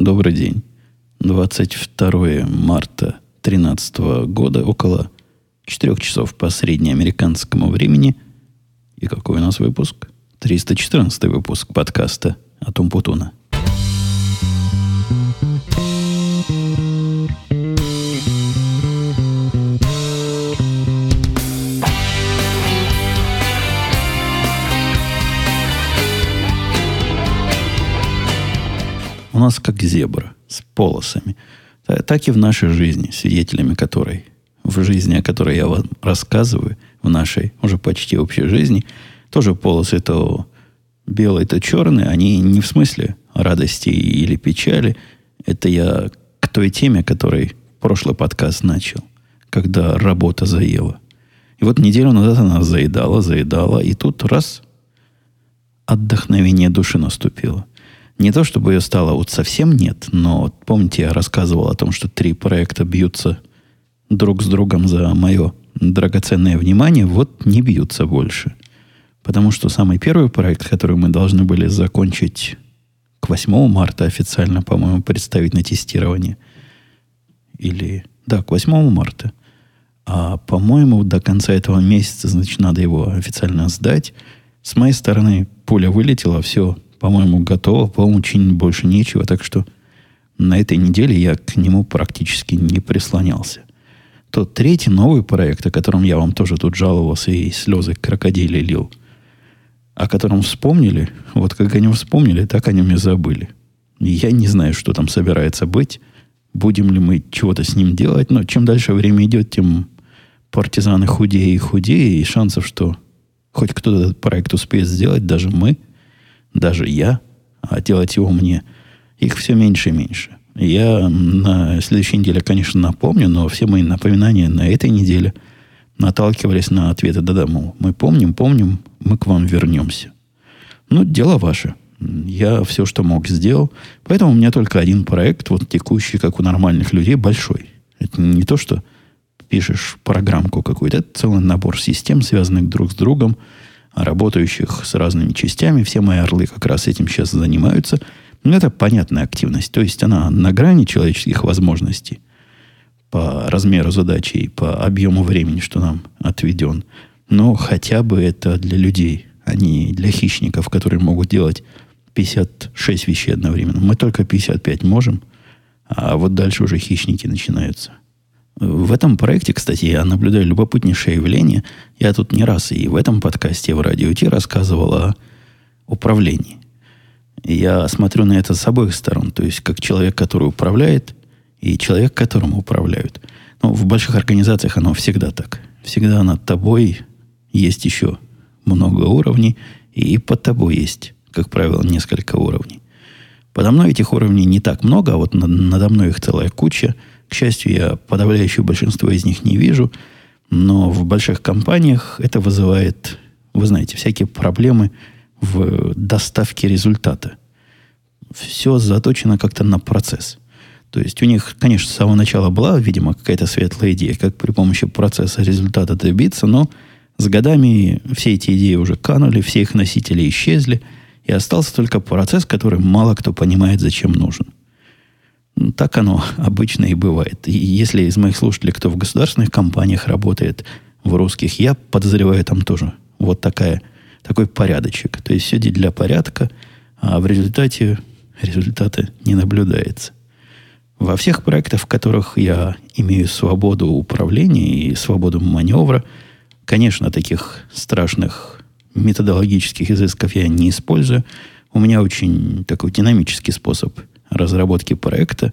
Добрый день. 22 марта 2013 года, около 4 часов по среднеамериканскому времени. И какой у нас выпуск? 314 выпуск подкаста от Умпутуна. Нас как зебра с полосами. Так и в нашей жизни, свидетелями которой, в жизни, о которой я вам рассказываю, в нашей уже почти общей жизни, тоже полосы то белые, то черные, они не в смысле радости или печали. Это я к той теме, которой прошлый подкаст начал, когда работа заела. И вот неделю назад она заедала, заедала, и тут раз отдохновение души наступило – не то, чтобы ее стало вот совсем нет, но помните, я рассказывал о том, что три проекта бьются друг с другом за мое драгоценное внимание, вот не бьются больше. Потому что самый первый проект, который мы должны были закончить к 8 марта официально, по-моему, представить на тестирование, или, да, к 8 марта, а, по-моему, до конца этого месяца, значит, надо его официально сдать. С моей стороны пуля вылетела, все, по-моему, готово. По-моему, чинить больше нечего. Так что на этой неделе я к нему практически не прислонялся. Тот третий новый проект, о котором я вам тоже тут жаловался и слезы крокодили лил, о котором вспомнили, вот как они вспомнили, так они мне забыли. Я не знаю, что там собирается быть, будем ли мы чего-то с ним делать, но чем дальше время идет, тем партизаны худее и худее, и шансов, что хоть кто-то этот проект успеет сделать, даже мы – даже я, а делать его мне, их все меньше и меньше. Я на следующей неделе, конечно, напомню, но все мои напоминания на этой неделе наталкивались на ответы. Да-да, мол, мы помним, помним, мы к вам вернемся. Ну, дело ваше. Я все, что мог, сделал. Поэтому у меня только один проект, вот текущий, как у нормальных людей, большой. Это не то, что пишешь программку какую-то. Это целый набор систем, связанных друг с другом, работающих с разными частями. Все мои орлы как раз этим сейчас занимаются. Но это понятная активность. То есть она на грани человеческих возможностей по размеру задачи и по объему времени, что нам отведен. Но хотя бы это для людей, а не для хищников, которые могут делать 56 вещей одновременно. Мы только 55 можем, а вот дальше уже хищники начинаются. В этом проекте, кстати, я наблюдаю любопытнейшее явление. Я тут не раз и в этом подкасте, в радио Ти рассказывал о управлении. Я смотрю на это с обоих сторон. То есть, как человек, который управляет, и человек, которым управляют. Но в больших организациях оно всегда так. Всегда над тобой есть еще много уровней, и под тобой есть, как правило, несколько уровней. Подо мной этих уровней не так много, а вот надо мной их целая куча – к счастью, я подавляющее большинство из них не вижу, но в больших компаниях это вызывает, вы знаете, всякие проблемы в доставке результата. Все заточено как-то на процесс. То есть у них, конечно, с самого начала была, видимо, какая-то светлая идея, как при помощи процесса результата добиться, но с годами все эти идеи уже канули, все их носители исчезли, и остался только процесс, который мало кто понимает, зачем нужен. Так оно обычно и бывает. И если из моих слушателей, кто в государственных компаниях работает, в русских, я подозреваю там тоже вот такая, такой порядочек. То есть все для порядка, а в результате результата не наблюдается. Во всех проектах, в которых я имею свободу управления и свободу маневра, конечно, таких страшных методологических изысков я не использую. У меня очень такой динамический способ разработки проекта.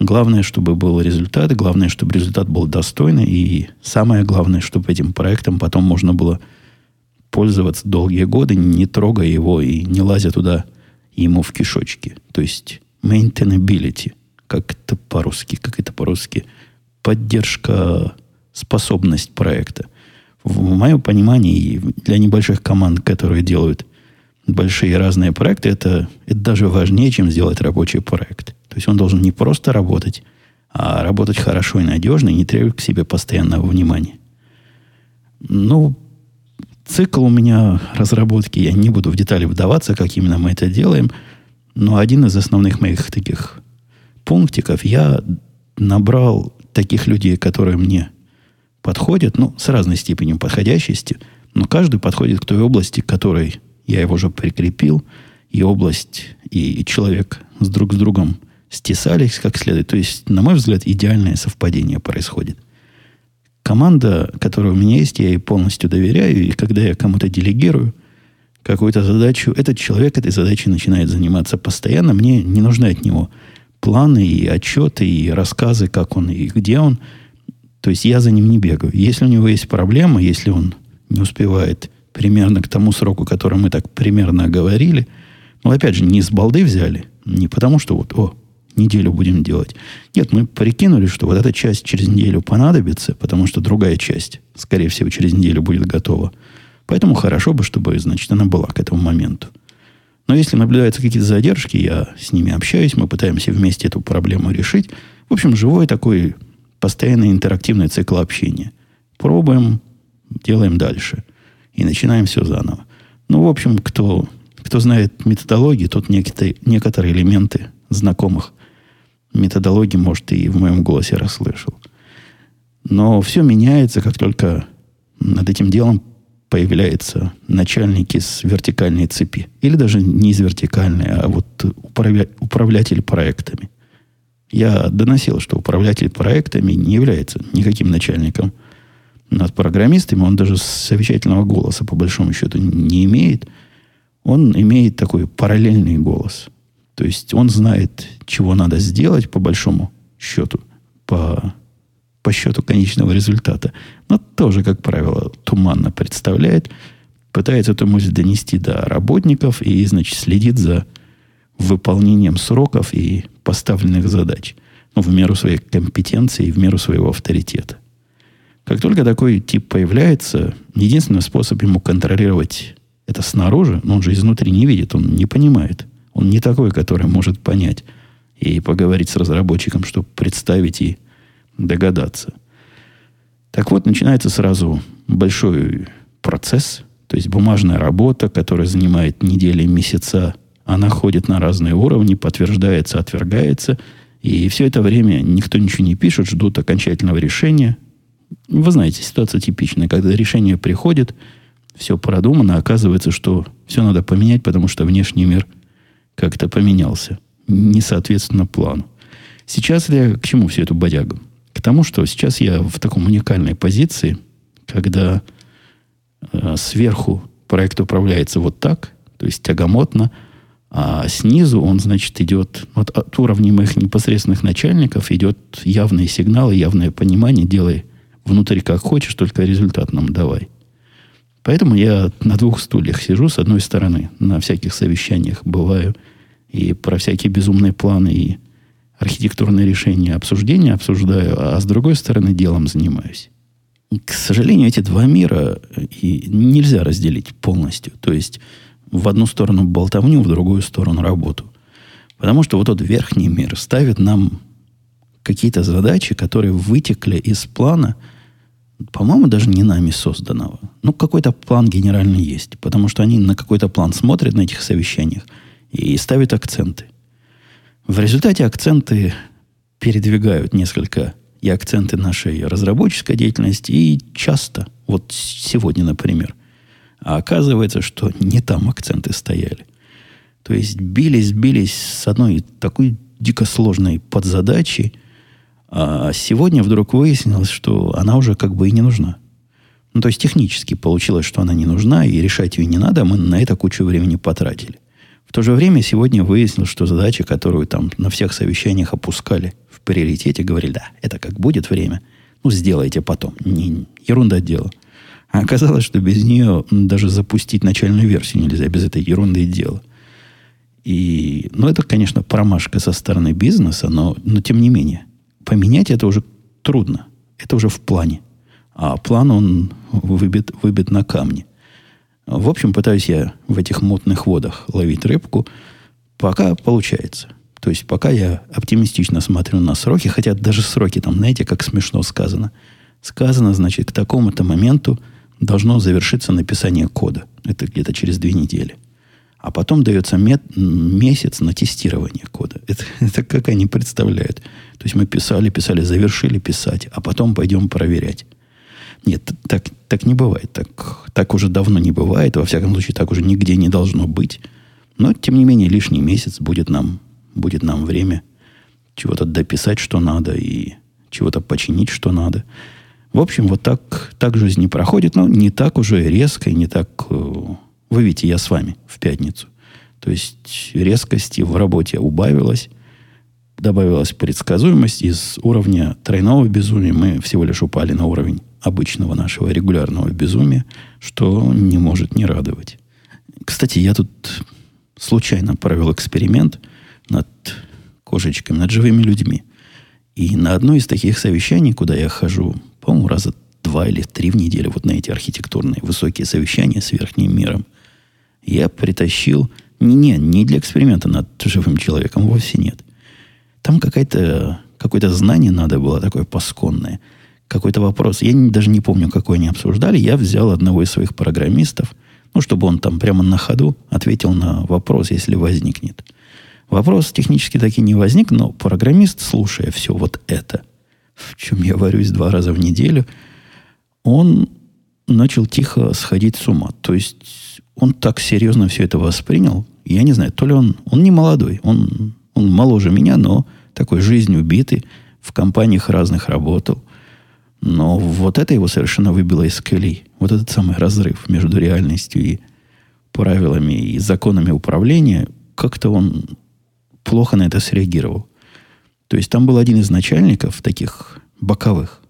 Главное, чтобы был результат, главное, чтобы результат был достойный, и самое главное, чтобы этим проектом потом можно было пользоваться долгие годы, не трогая его и не лазя туда ему в кишочки. То есть maintainability, как это по-русски, как это по-русски, поддержка, способность проекта. В моем понимании, для небольших команд, которые делают большие разные проекты, это, это даже важнее, чем сделать рабочий проект. То есть он должен не просто работать, а работать хорошо и надежно, и не требовать к себе постоянного внимания. Ну, цикл у меня разработки, я не буду в детали вдаваться, как именно мы это делаем, но один из основных моих таких пунктиков я набрал таких людей, которые мне подходят, ну, с разной степенью подходящести, но каждый подходит к той области, к которой я его уже прикрепил, и область, и человек с друг с другом стесались как следует. То есть, на мой взгляд, идеальное совпадение происходит. Команда, которая у меня есть, я ей полностью доверяю, и когда я кому-то делегирую какую-то задачу, этот человек этой задачей начинает заниматься постоянно. Мне не нужны от него планы и отчеты, и рассказы, как он и где он. То есть я за ним не бегаю. Если у него есть проблема, если он не успевает примерно к тому сроку, который мы так примерно оговорили, ну, опять же, не с балды взяли, не потому что вот, о, неделю будем делать. Нет, мы прикинули, что вот эта часть через неделю понадобится, потому что другая часть, скорее всего, через неделю будет готова. Поэтому хорошо бы, чтобы, значит, она была к этому моменту. Но если наблюдаются какие-то задержки, я с ними общаюсь, мы пытаемся вместе эту проблему решить. В общем, живой такой постоянный интерактивный цикл общения. Пробуем, делаем дальше. И начинаем все заново. Ну, в общем, кто, кто знает методологии, тот некоторые, некоторые элементы знакомых методологий, может, и в моем голосе расслышал. Но все меняется, как только над этим делом появляются начальники с вертикальной цепи. Или даже не из вертикальной, а вот управля... управлятель проектами. Я доносил, что управлятель проектами не является никаким начальником над программистами. Он даже совещательного голоса, по большому счету, не имеет. Он имеет такой параллельный голос. То есть он знает, чего надо сделать, по большому счету, по по счету конечного результата, но тоже, как правило, туманно представляет, пытается эту мысль донести до работников и, значит, следит за выполнением сроков и поставленных задач. Ну, в меру своей компетенции и в меру своего авторитета. Как только такой тип появляется, единственный способ ему контролировать это снаружи, но он же изнутри не видит, он не понимает. Он не такой, который может понять и поговорить с разработчиком, чтобы представить и догадаться. Так вот, начинается сразу большой процесс, то есть бумажная работа, которая занимает недели, месяца, она ходит на разные уровни, подтверждается, отвергается, и все это время никто ничего не пишет, ждут окончательного решения. Вы знаете, ситуация типичная, когда решение приходит, все продумано, оказывается, что все надо поменять, потому что внешний мир как-то поменялся, не соответственно плану. Сейчас я к чему всю эту бодягу? К тому, что сейчас я в таком уникальной позиции, когда э, сверху проект управляется вот так, то есть тягомотно, а снизу он, значит, идет вот от уровня моих непосредственных начальников идет явные сигналы, явное понимание, делай внутри как хочешь, только результат нам давай. Поэтому я на двух стульях сижу. С одной стороны, на всяких совещаниях бываю и про всякие безумные планы и архитектурные решения обсуждения обсуждаю, а с другой стороны делом занимаюсь. К сожалению, эти два мира и нельзя разделить полностью. То есть в одну сторону болтовню, в другую сторону работу. Потому что вот тот верхний мир ставит нам какие-то задачи, которые вытекли из плана, по-моему, даже не нами созданного. Ну, какой-то план генеральный есть. Потому что они на какой-то план смотрят на этих совещаниях и ставят акценты. В результате акценты передвигают несколько и акценты нашей разработческой деятельности, и часто, вот сегодня, например, а оказывается, что не там акценты стояли. То есть бились, бились с одной такой дико сложной подзадачей, а сегодня вдруг выяснилось, что она уже как бы и не нужна. Ну, то есть технически получилось, что она не нужна, и решать ее не надо, мы на это кучу времени потратили то же время сегодня выяснил, что задача, которую там на всех совещаниях опускали в приоритете, говорили, да, это как будет время, ну, сделайте потом. Не, ерунда дело. А оказалось, что без нее даже запустить начальную версию нельзя, без этой ерунды дела. И, ну, это, конечно, промашка со стороны бизнеса, но, но тем не менее, поменять это уже трудно. Это уже в плане. А план, он выбит, выбит на камне. В общем, пытаюсь я в этих мутных водах ловить рыбку, пока получается. То есть пока я оптимистично смотрю на сроки, хотя даже сроки там, знаете, как смешно сказано. Сказано, значит, к такому-то моменту должно завершиться написание кода. Это где-то через две недели. А потом дается мет, месяц на тестирование кода. Это, это как они представляют. То есть мы писали, писали, завершили писать, а потом пойдем проверять. Нет, так, так не бывает. Так, так уже давно не бывает. Во всяком случае, так уже нигде не должно быть. Но, тем не менее, лишний месяц будет нам, будет нам время чего-то дописать, что надо, и чего-то починить, что надо. В общем, вот так, так жизнь не проходит, но не так уже резко и не так... Вы видите, я с вами в пятницу. То есть резкости в работе убавилось, добавилась предсказуемость. Из уровня тройного безумия мы всего лишь упали на уровень обычного нашего регулярного безумия, что не может не радовать. Кстати, я тут случайно провел эксперимент над кошечками, над живыми людьми. И на одно из таких совещаний, куда я хожу, по-моему, раза два или три в неделю, вот на эти архитектурные высокие совещания с верхним миром, я притащил... Не, не, для эксперимента над живым человеком, вовсе нет. Там какая-то, какое-то знание надо было такое пасконное. Какой-то вопрос. Я не, даже не помню, какой они обсуждали. Я взял одного из своих программистов, ну, чтобы он там прямо на ходу ответил на вопрос, если возникнет. Вопрос технически таки не возник, но программист, слушая все вот это, в чем я варюсь два раза в неделю, он начал тихо сходить с ума. То есть он так серьезно все это воспринял. Я не знаю, то ли он... Он не молодой, он, он моложе меня, но такой жизнью убитый, в компаниях разных работал. Но вот это его совершенно выбило из колеи. Вот этот самый разрыв между реальностью и правилами и законами управления, как-то он плохо на это среагировал. То есть там был один из начальников, таких боковых,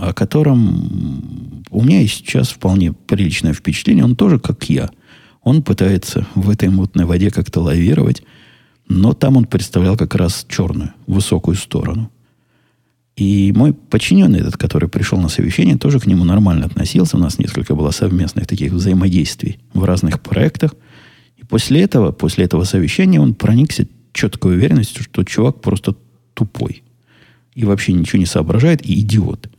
о котором у меня есть сейчас вполне приличное впечатление. Он тоже, как я, он пытается в этой мутной воде как-то лавировать, но там он представлял как раз черную, высокую сторону. И мой подчиненный этот, который пришел на совещание, тоже к нему нормально относился. У нас несколько было совместных таких взаимодействий в разных проектах. И после этого, после этого совещания он проникся четкой уверенностью, что чувак просто тупой. И вообще ничего не соображает, и идиот.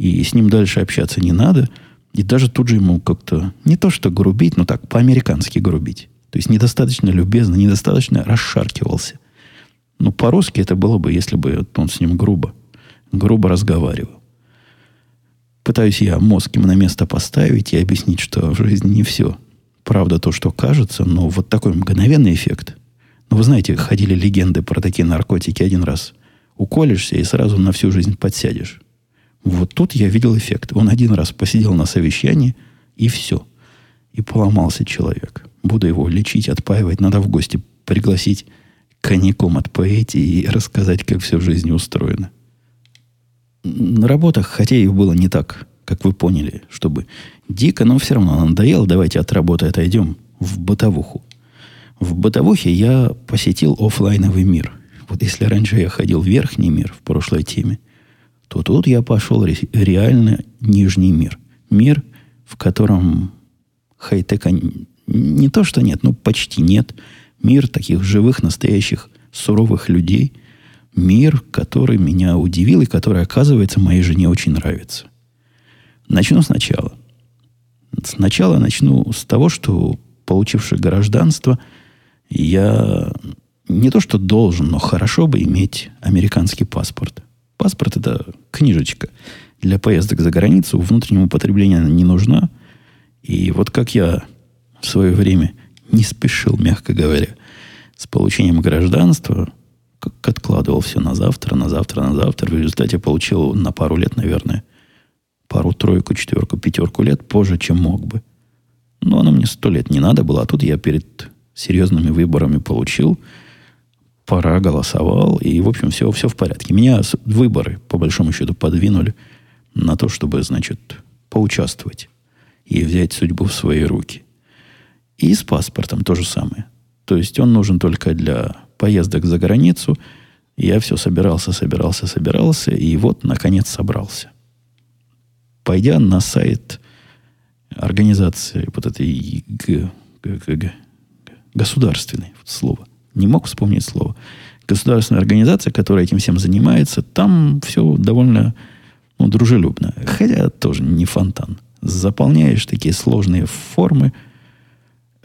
И с ним дальше общаться не надо. И даже тут же ему как-то не то что грубить, но так по-американски грубить. То есть недостаточно любезно, недостаточно расшаркивался. Ну, по-русски это было бы, если бы он с ним грубо, грубо разговаривал. Пытаюсь я мозг ему на место поставить и объяснить, что в жизни не все. Правда то, что кажется, но вот такой мгновенный эффект ну, вы знаете, ходили легенды про такие наркотики один раз. Уколешься и сразу на всю жизнь подсядешь. Вот тут я видел эффект. Он один раз посидел на совещании, и все. И поломался человек. Буду его лечить, отпаивать. Надо в гости пригласить коньяком отпоить и рассказать, как все в жизни устроено. На работах, хотя и было не так, как вы поняли, чтобы дико, но все равно надоело, давайте от работы отойдем в бытовуху. В бытовухе я посетил офлайновый мир. Вот если раньше я ходил в верхний мир в прошлой теме, то тут я пошел ре- реально нижний мир. Мир, в котором хай-тека не то, что нет, но почти нет. Мир таких живых, настоящих, суровых людей. Мир, который меня удивил и который, оказывается, моей жене очень нравится. Начну сначала. Сначала начну с того, что, получивший гражданство – я не то что должен, но хорошо бы иметь американский паспорт. Паспорт это книжечка для поездок за границу. Внутреннему потреблению она не нужна. И вот как я в свое время не спешил, мягко говоря, с получением гражданства, как откладывал все на завтра, на завтра, на завтра. В результате получил на пару лет, наверное, пару, тройку, четверку, пятерку лет позже, чем мог бы. Но оно мне сто лет не надо было, а тут я перед серьезными выборами получил, пора голосовал, и, в общем, все, все в порядке. Меня выборы, по большому счету, подвинули на то, чтобы, значит, поучаствовать и взять судьбу в свои руки. И с паспортом то же самое. То есть он нужен только для поездок за границу. Я все собирался, собирался, собирался, и вот, наконец, собрался. Пойдя на сайт организации вот этой государственный, слово. Не мог вспомнить слово. Государственная организация, которая этим всем занимается, там все довольно ну, дружелюбно. Хотя тоже не фонтан. Заполняешь такие сложные формы,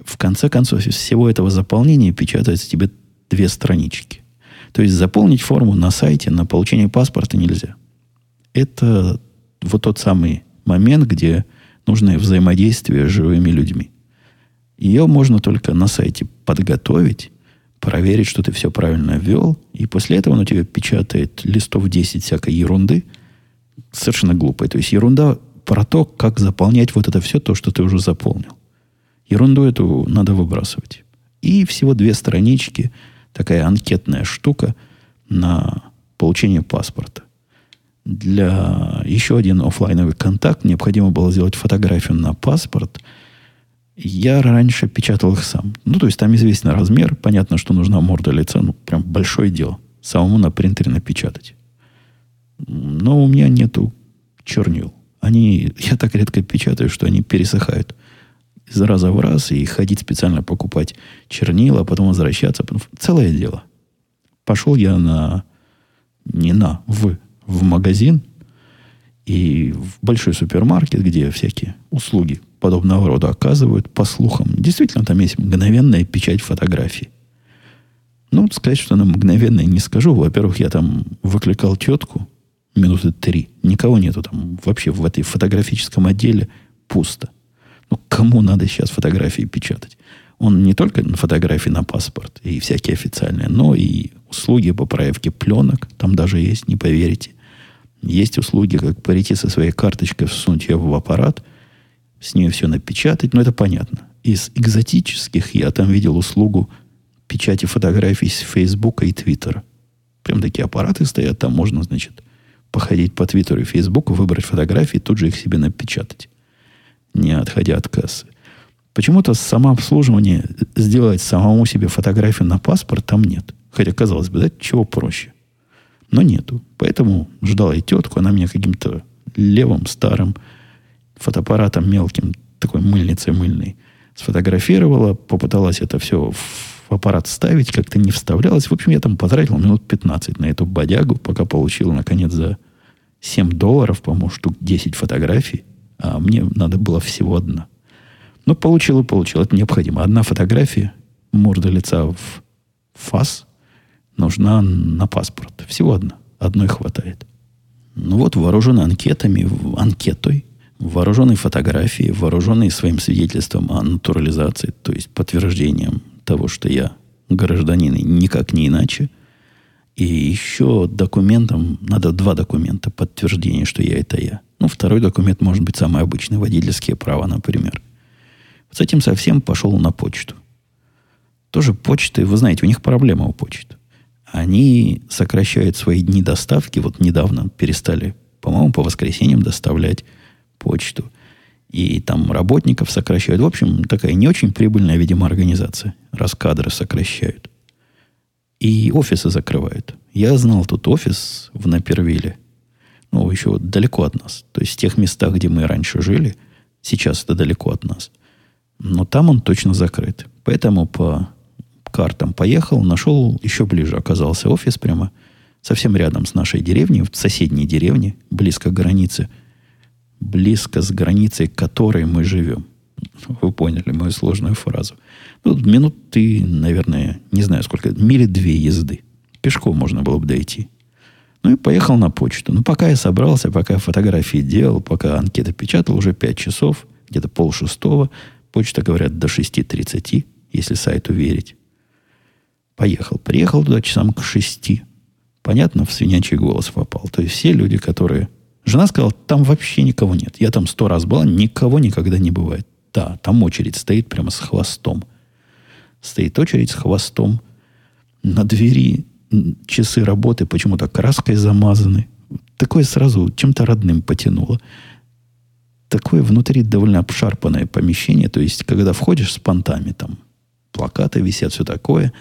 в конце концов, из всего этого заполнения печатается тебе две странички. То есть заполнить форму на сайте на получение паспорта нельзя. Это вот тот самый момент, где нужно взаимодействие с живыми людьми. Ее можно только на сайте подготовить, проверить, что ты все правильно ввел, и после этого он у тебя печатает листов 10 всякой ерунды, совершенно глупой. То есть ерунда про то, как заполнять вот это все, то, что ты уже заполнил. Ерунду эту надо выбрасывать. И всего две странички, такая анкетная штука на получение паспорта. Для еще один офлайновый контакт необходимо было сделать фотографию на паспорт – я раньше печатал их сам. Ну, то есть там известный размер. Понятно, что нужна морда лица. Ну, прям большое дело. Самому на принтере напечатать. Но у меня нету чернил. Они, я так редко печатаю, что они пересыхают из раза в раз и ходить специально покупать чернила, а потом возвращаться. Потом, целое дело. Пошел я на, не на, в, в магазин и в большой супермаркет, где всякие услуги подобного рода оказывают, по слухам. Действительно, там есть мгновенная печать фотографий. Ну, сказать, что она мгновенная, не скажу. Во-первых, я там выкликал тетку минуты три. Никого нету там. Вообще в этой фотографическом отделе пусто. Ну, кому надо сейчас фотографии печатать? Он не только фотографии на паспорт и всякие официальные, но и услуги по проявке пленок. Там даже есть, не поверите. Есть услуги, как прийти со своей карточкой, всунуть ее в аппарат – с нее все напечатать, но это понятно. Из экзотических я там видел услугу печати фотографий с Фейсбука и Твиттера. Прям такие аппараты стоят, там можно, значит, походить по Твиттеру и Фейсбуку, выбрать фотографии, тут же их себе напечатать, не отходя от кассы. Почему-то самообслуживание, сделать самому себе фотографию на паспорт там нет. Хотя, казалось бы, да, чего проще. Но нету. Поэтому ждал и тетку, она меня каким-то левым, старым фотоаппаратом мелким, такой мыльницей мыльной, сфотографировала, попыталась это все в аппарат ставить, как-то не вставлялось. В общем, я там потратил минут 15 на эту бодягу, пока получил, наконец, за 7 долларов, по-моему, штук 10 фотографий, а мне надо было всего одна. Но получил и получил. Это необходимо. Одна фотография, морда лица в фас, нужна на паспорт. Всего одна. Одной хватает. Ну вот, вооружен анкетами, анкетой, вооруженные фотографией, вооруженные своим свидетельством о натурализации, то есть подтверждением того, что я гражданин и никак не иначе. И еще документом, надо два документа подтверждения, что я это я. Ну, второй документ может быть самый обычный, водительские права, например. С этим совсем пошел на почту. Тоже почты, вы знаете, у них проблема у почты. Они сокращают свои дни доставки. Вот недавно перестали, по-моему, по воскресеньям доставлять почту. И там работников сокращают. В общем, такая не очень прибыльная, видимо, организация, раз кадры сокращают. И офисы закрывают. Я знал тут офис в Напервиле. Ну, еще далеко от нас. То есть в тех местах, где мы раньше жили, сейчас это далеко от нас. Но там он точно закрыт. Поэтому по картам поехал, нашел еще ближе. Оказался офис прямо совсем рядом с нашей деревней, в соседней деревне, близко к границе – близко с границей, которой мы живем. Вы поняли мою сложную фразу. Ну, минуты, наверное, не знаю сколько, мили две езды. Пешком можно было бы дойти. Ну и поехал на почту. Ну, пока я собрался, пока фотографии делал, пока анкета печатал, уже 5 часов, где-то пол шестого. Почта, говорят, до 6.30, если сайту верить. Поехал. Приехал туда часам к 6. Понятно, в свинячий голос попал. То есть все люди, которые Жена сказала, там вообще никого нет. Я там сто раз была, никого никогда не бывает. Да, там очередь стоит прямо с хвостом. Стоит очередь с хвостом. На двери часы работы почему-то краской замазаны. Такое сразу чем-то родным потянуло. Такое внутри довольно обшарпанное помещение. То есть, когда входишь с понтами, там плакаты висят, все такое.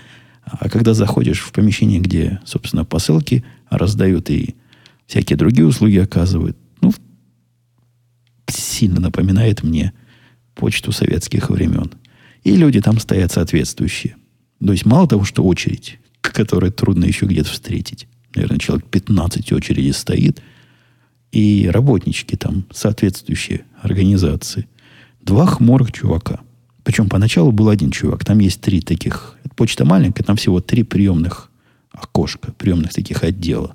А когда заходишь в помещение, где, собственно, посылки раздают и всякие другие услуги оказывают. Ну, сильно напоминает мне почту советских времен. И люди там стоят соответствующие. То есть мало того, что очередь, которую трудно еще где-то встретить. Наверное, человек 15 очереди стоит. И работнички там, соответствующие организации. Два хмурых чувака. Причем поначалу был один чувак. Там есть три таких. Почта маленькая, там всего три приемных окошка, приемных таких отдела.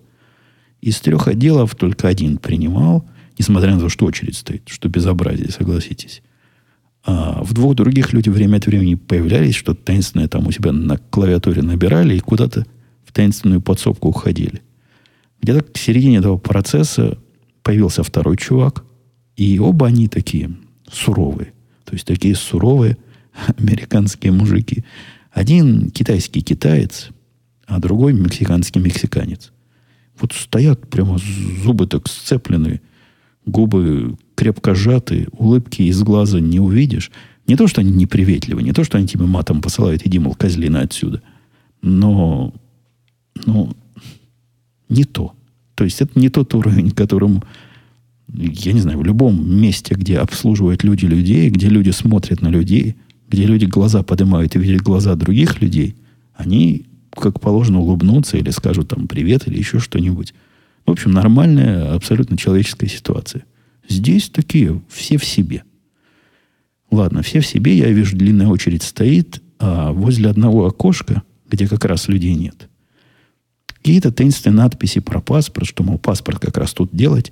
Из трех отделов только один принимал, несмотря на то, что очередь стоит, что безобразие, согласитесь. А в двух других люди время от времени появлялись, что-то таинственное там у себя на клавиатуре набирали и куда-то в таинственную подсобку уходили. Где-то к середине этого процесса появился второй чувак, и оба они такие суровые. То есть такие суровые американские мужики. Один китайский китаец, а другой мексиканский мексиканец. Вот стоят прямо зубы так сцеплены, губы крепко сжаты, улыбки из глаза не увидишь. Не то, что они неприветливы, не то, что они тебе матом посылают, иди, мол, козлина отсюда. Но, ну, не то. То есть это не тот уровень, которым, я не знаю, в любом месте, где обслуживают люди людей, где люди смотрят на людей, где люди глаза поднимают и видят глаза других людей, они, как положено, улыбнутся или скажут там привет или еще что-нибудь. В общем, нормальная, абсолютно человеческая ситуация. Здесь такие, все в себе. Ладно, все в себе, я вижу, длинная очередь стоит, а возле одного окошка, где как раз людей нет, какие-то таинственные надписи про паспорт, что, мол, паспорт как раз тут делать.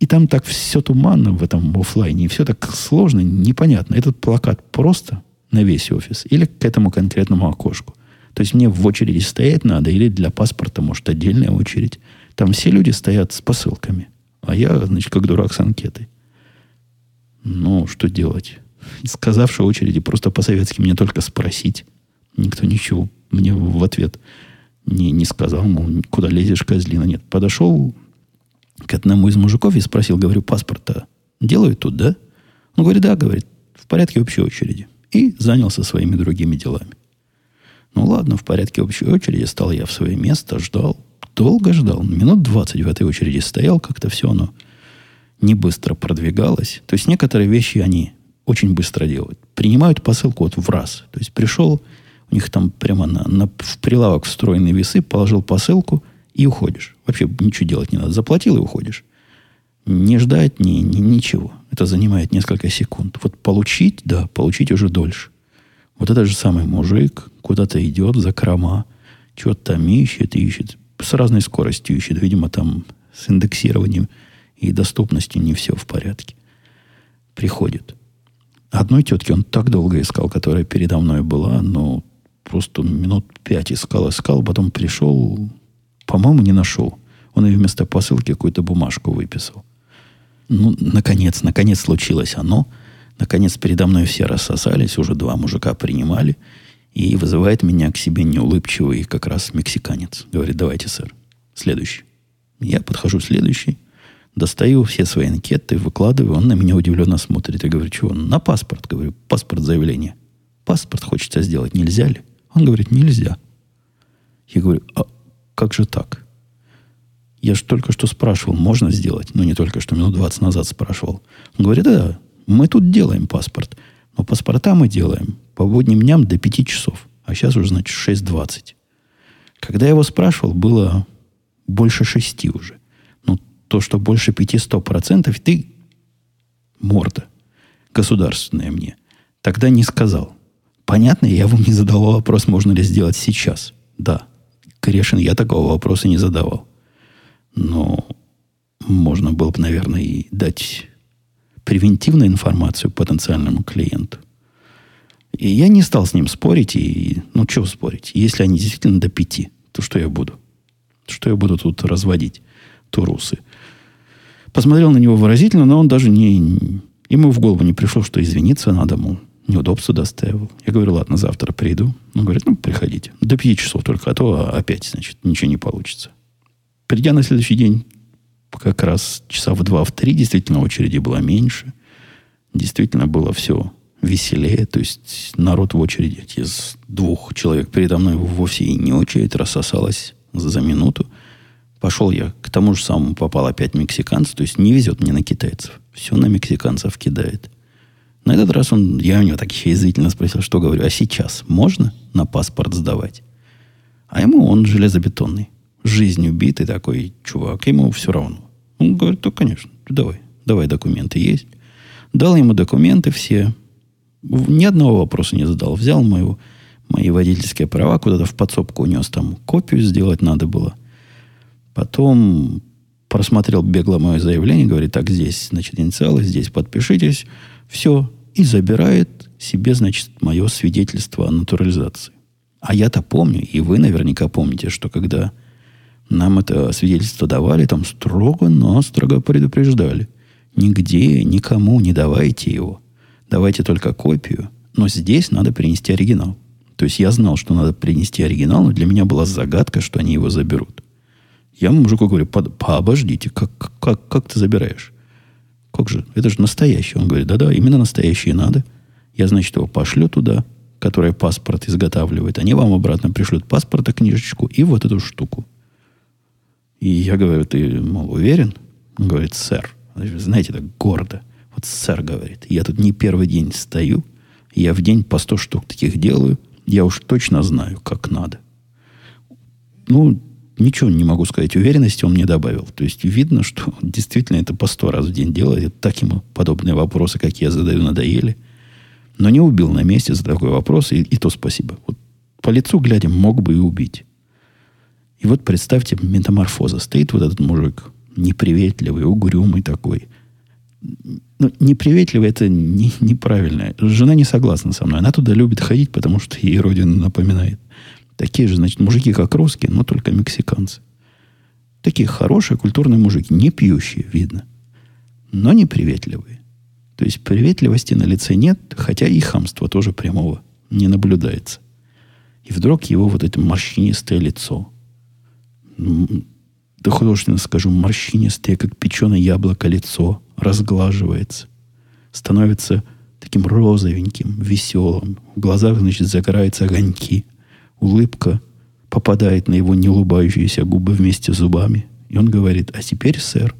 И там так все туманно в этом офлайне, и все так сложно, непонятно. Этот плакат просто на весь офис или к этому конкретному окошку. То есть мне в очереди стоять надо, или для паспорта, может, отдельная очередь. Там все люди стоят с посылками. А я, значит, как дурак с анкетой. Ну, что делать? Сказавши очереди, просто по-советски мне только спросить. Никто ничего мне в ответ не, не сказал, мол, куда лезешь, козлина. Нет, подошел к одному из мужиков и спросил, говорю, паспорта делают тут, да? Он говорит, да, говорит, в порядке общей очереди. И занялся своими другими делами. Ну ладно, в порядке общей очереди стал я в свое место, ждал. Долго ждал. Минут 20 в этой очереди стоял, как-то все оно не быстро продвигалось. То есть некоторые вещи они очень быстро делают. Принимают посылку вот в раз. То есть пришел, у них там прямо на, на, в прилавок встроенные весы, положил посылку и уходишь. Вообще ничего делать не надо. Заплатил и уходишь. Не ждать, ни, ни, ничего. Это занимает несколько секунд. Вот получить, да, получить уже дольше. Вот это же самый мужик куда-то идет за крома, что-то там ищет, ищет. С разной скоростью ищет. Видимо, там с индексированием и доступностью не все в порядке. Приходит. Одной тетки он так долго искал, которая передо мной была, но просто минут пять искал, искал, потом пришел, по-моему, не нашел. Он ей вместо посылки какую-то бумажку выписал. Ну, наконец, наконец случилось оно. Наконец передо мной все рассосались, уже два мужика принимали. И вызывает меня к себе неулыбчивый как раз мексиканец. Говорит, давайте, сэр, следующий. Я подхожу следующий, достаю все свои анкеты, выкладываю. Он на меня удивленно смотрит. Я говорю, чего? На паспорт. Говорю, паспорт заявление. Паспорт хочется сделать, нельзя ли? Он говорит, нельзя. Я говорю, а как же так? Я же только что спрашивал, можно сделать? Ну, не только что, минут 20 назад спрашивал. Он говорит, да, мы тут делаем паспорт. Но паспорта мы делаем по будним дням до 5 часов. А сейчас уже, значит, 6.20. Когда я его спрашивал, было больше 6 уже. Ну, то, что больше 5-100%, ты морда государственная мне. Тогда не сказал. Понятно, я вам не задавал вопрос, можно ли сделать сейчас. Да, Крешин, я такого вопроса не задавал. Но можно было бы, наверное, и дать превентивную информацию потенциальному клиенту. И я не стал с ним спорить. И, ну, что спорить? Если они действительно до пяти, то что я буду? Что я буду тут разводить турусы? Посмотрел на него выразительно, но он даже не... Ему в голову не пришло, что извиниться надо, мол, неудобство доставил. Я говорю, ладно, завтра приду. Он говорит, ну, приходите. До пяти часов только, а то опять, значит, ничего не получится. Придя на следующий день, как раз часа в два, в три действительно очереди было меньше. Действительно было все веселее. То есть народ в очереди из двух человек передо мной вовсе и не очередь рассосалась за минуту. Пошел я, к тому же самому попал опять мексиканец. То есть не везет мне на китайцев. Все на мексиканцев кидает. На этот раз он, я у него так язвительно спросил, что говорю, а сейчас можно на паспорт сдавать? А ему он железобетонный жизнью битый такой чувак, ему все равно. Он говорит, да, конечно, давай, давай документы есть. Дал ему документы все, Ни одного вопроса не задал. Взял мою, мои водительские права, куда-то в подсобку унес, там копию сделать надо было. Потом просмотрел бегло мое заявление, говорит, так, здесь, значит, инициалы, здесь подпишитесь. Все. И забирает себе, значит, мое свидетельство о натурализации. А я-то помню, и вы наверняка помните, что когда нам это свидетельство давали, там строго-настрого предупреждали. Нигде, никому не давайте его. Давайте только копию. Но здесь надо принести оригинал. То есть я знал, что надо принести оригинал, но для меня была загадка, что они его заберут. Я мужику говорю, подождите, как, как, как ты забираешь? Как же? Это же настоящий. Он говорит, да-да, именно настоящие надо. Я, значит, его пошлю туда, который паспорт изготавливает. Они вам обратно пришлют паспорта, книжечку и вот эту штуку. И я говорю, ты, мол, уверен? Он говорит, сэр. Знаете, так гордо. Вот сэр говорит, я тут не первый день стою, я в день по 100 штук таких делаю, я уж точно знаю, как надо. Ну, ничего не могу сказать. Уверенности он мне добавил. То есть видно, что действительно это по сто раз в день делает. Так ему подобные вопросы, как я задаю, надоели. Но не убил на месте за такой вопрос, и, и то спасибо. Вот по лицу глядя, мог бы и убить. И вот представьте, метаморфоза. Стоит вот этот мужик, неприветливый, угрюмый такой. Ну, неприветливый это не, неправильно. Жена не согласна со мной. Она туда любит ходить, потому что ей родина напоминает. Такие же, значит, мужики, как русские, но только мексиканцы. Такие хорошие, культурные мужики, не пьющие, видно. Но неприветливые. То есть приветливости на лице нет, хотя и хамства тоже прямого не наблюдается. И вдруг его вот это морщинистое лицо. Да художественно скажу, морщинистое, как печеное яблоко лицо, разглаживается. Становится таким розовеньким, веселым. В глазах, значит, загораются огоньки – Улыбка попадает на его неулыбающиеся губы вместе с зубами. И он говорит, а теперь, сэр,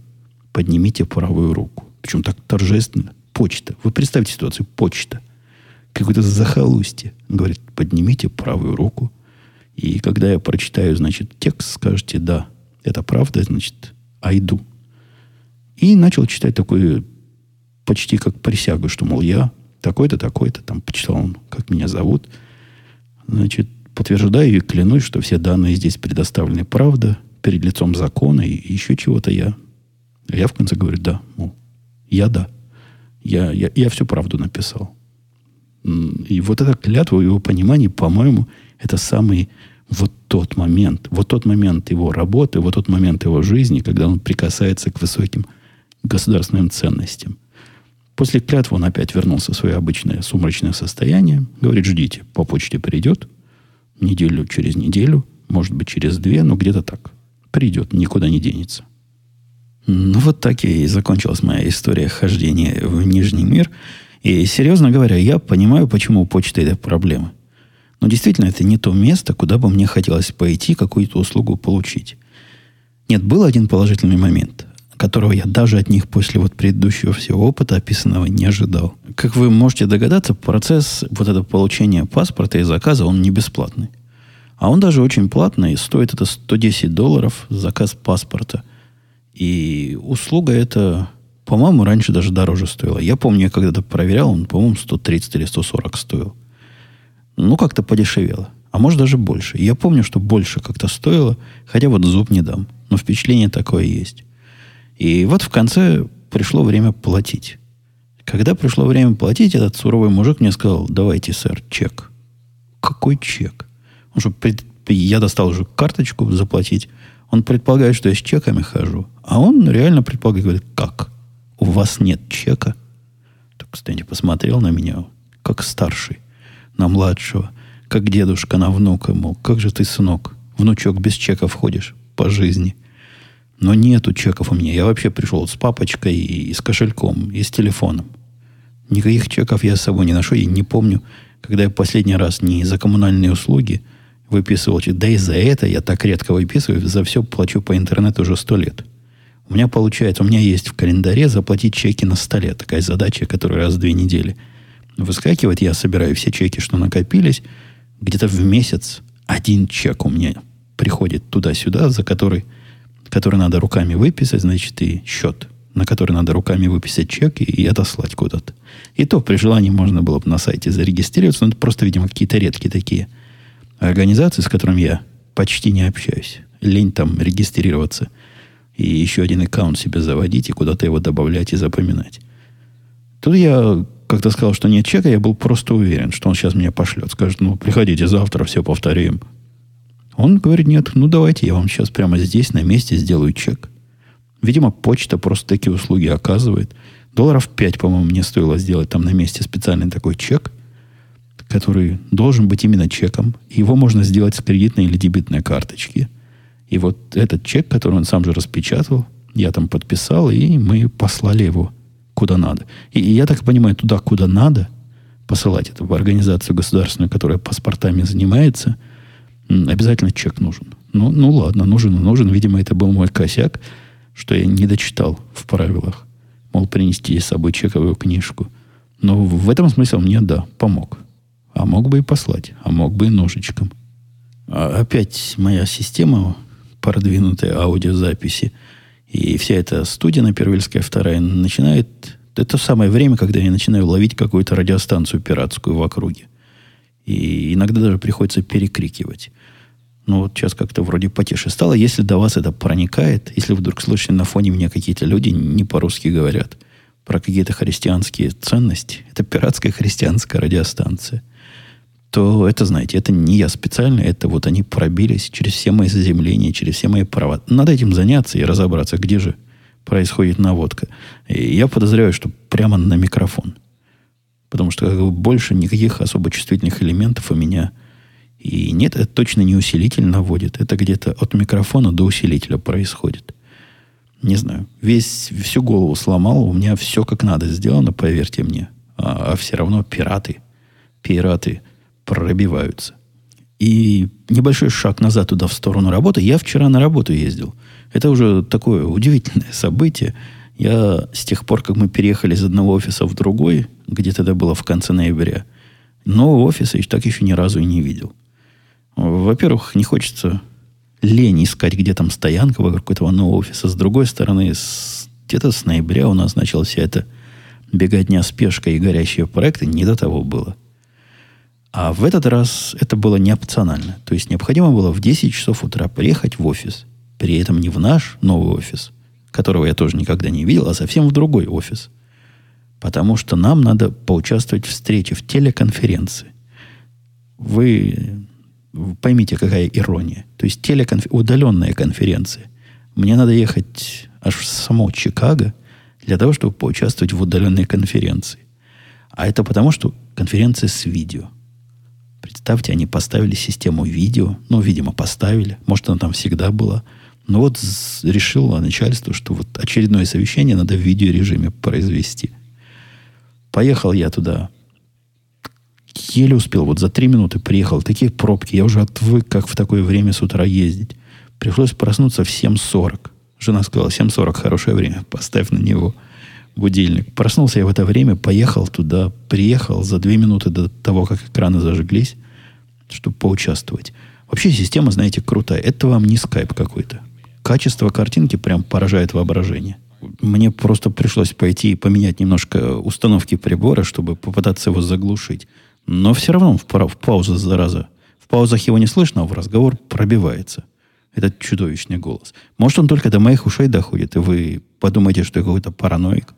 поднимите правую руку. Причем так торжественно. Почта. Вы представьте ситуацию. Почта. Какое-то захолустье. Он говорит, поднимите правую руку. И когда я прочитаю, значит, текст, скажете, да, это правда, значит, айду. И начал читать такой почти как присягу, что, мол, я такой-то, такой-то, там почитал он, как меня зовут. Значит, подтверждаю и клянусь, что все данные здесь предоставлены правда, перед лицом закона и еще чего-то я. Я в конце говорю, да, мол, я да. Я, я, я всю правду написал. И вот эта клятва, его понимание, по-моему, это самый вот тот момент, вот тот момент его работы, вот тот момент его жизни, когда он прикасается к высоким государственным ценностям. После клятвы он опять вернулся в свое обычное сумрачное состояние. Говорит, ждите, по почте придет неделю через неделю, может быть, через две, но где-то так. Придет, никуда не денется. Ну, вот так и закончилась моя история хождения в Нижний мир. И, серьезно говоря, я понимаю, почему у почты это проблема. Но действительно, это не то место, куда бы мне хотелось пойти, какую-то услугу получить. Нет, был один положительный момент которого я даже от них после вот предыдущего всего опыта описанного не ожидал. Как вы можете догадаться, процесс вот это получения паспорта и заказа, он не бесплатный. А он даже очень платный, стоит это 110 долларов заказ паспорта. И услуга это, по-моему, раньше даже дороже стоила. Я помню, я когда-то проверял, он, по-моему, 130 или 140 стоил. Ну, как-то подешевело. А может, даже больше. Я помню, что больше как-то стоило, хотя вот зуб не дам. Но впечатление такое есть. И вот в конце пришло время платить. Когда пришло время платить, этот суровый мужик мне сказал, давайте, сэр, чек. Какой чек? Он что, пред... Я достал уже карточку заплатить. Он предполагает, что я с чеками хожу. А он реально предполагает, говорит, как? У вас нет чека? Так, кстати, посмотрел на меня, как старший, на младшего, как дедушка на внука, мол, как же ты, сынок, внучок, без чека входишь по жизни – но нету чеков у меня. Я вообще пришел с папочкой и с кошельком, и с телефоном. Никаких чеков я с собой не ношу. И не помню, когда я последний раз не за коммунальные услуги выписывал. Да и за это я так редко выписываю. За все плачу по интернету уже сто лет. У меня получается, у меня есть в календаре заплатить чеки на столе. Такая задача, которая раз в две недели выскакивает. Я собираю все чеки, что накопились. Где-то в месяц один чек у меня приходит туда-сюда, за который который надо руками выписать, значит, и счет на который надо руками выписать чек и, и отослать куда-то. И то при желании можно было бы на сайте зарегистрироваться, но это просто, видимо, какие-то редкие такие организации, с которыми я почти не общаюсь. Лень там регистрироваться и еще один аккаунт себе заводить и куда-то его добавлять и запоминать. Тут я как-то сказал, что нет чека, я был просто уверен, что он сейчас меня пошлет. Скажет, ну, приходите завтра, все повторим. Он говорит, нет, ну, давайте я вам сейчас прямо здесь, на месте сделаю чек. Видимо, почта просто такие услуги оказывает. Долларов 5, по-моему, мне стоило сделать там на месте специальный такой чек, который должен быть именно чеком. Его можно сделать с кредитной или дебетной карточки. И вот этот чек, который он сам же распечатал, я там подписал, и мы послали его куда надо. И, и я так понимаю, туда, куда надо, посылать это в организацию государственную, которая паспортами занимается, обязательно чек нужен. Ну, ну ладно, нужен и нужен. Видимо, это был мой косяк, что я не дочитал в правилах. Мол, принести с собой чековую книжку. Но в этом смысле мне, да, помог. А мог бы и послать, а мог бы и ножичком. А опять моя система продвинутой аудиозаписи – и вся эта студия на Первильская вторая начинает... Это самое время, когда я начинаю ловить какую-то радиостанцию пиратскую в округе. И иногда даже приходится перекрикивать. Ну, вот сейчас как-то вроде потише стало. Если до вас это проникает, если вдруг слышите на фоне меня какие-то люди не по-русски говорят про какие-то христианские ценности, это пиратская христианская радиостанция – то это, знаете, это не я специально, это вот они пробились через все мои заземления, через все мои права. Надо этим заняться и разобраться, где же происходит наводка. И я подозреваю, что прямо на микрофон. Потому что как бы, больше никаких особо чувствительных элементов у меня и нет. Это точно не усилитель наводит. Это где-то от микрофона до усилителя происходит. Не знаю. Весь, всю голову сломал. У меня все как надо сделано, поверьте мне. А, а все равно пираты. Пираты пробиваются. И небольшой шаг назад туда, в сторону работы. Я вчера на работу ездил. Это уже такое удивительное событие. Я с тех пор, как мы переехали из одного офиса в другой, где тогда было в конце ноября, нового офиса так еще ни разу и не видел. Во-первых, не хочется лень искать, где там стоянка вокруг этого нового офиса. С другой стороны, с, где-то с ноября у нас началась вся эта беготня, спешка и горящие проекты. Не до того было. А в этот раз это было не опционально. То есть необходимо было в 10 часов утра приехать в офис. При этом не в наш новый офис, которого я тоже никогда не видел, а совсем в другой офис. Потому что нам надо поучаствовать в встрече, в телеконференции. Вы поймите, какая ирония. То есть телеконф... удаленная конференция. Мне надо ехать аж в само Чикаго для того, чтобы поучаствовать в удаленной конференции. А это потому, что конференция с видео – Представьте, они поставили систему видео. Ну, видимо, поставили. Может, она там всегда была. Но вот решило начальство, что вот очередное совещание надо в видеорежиме произвести. Поехал я туда. Еле успел. Вот за три минуты приехал. Такие пробки. Я уже отвык, как в такое время с утра ездить. Пришлось проснуться в 7.40. Жена сказала, 7.40 хорошее время. Поставь на него будильник. Проснулся я в это время, поехал туда, приехал за две минуты до того, как экраны зажглись, чтобы поучаствовать. Вообще система, знаете, крутая. Это вам не скайп какой-то. Качество картинки прям поражает воображение. Мне просто пришлось пойти и поменять немножко установки прибора, чтобы попытаться его заглушить. Но все равно в, в паузу, зараза. В паузах его не слышно, а в разговор пробивается. Этот чудовищный голос. Может, он только до моих ушей доходит, и вы подумаете, что я какой-то параноик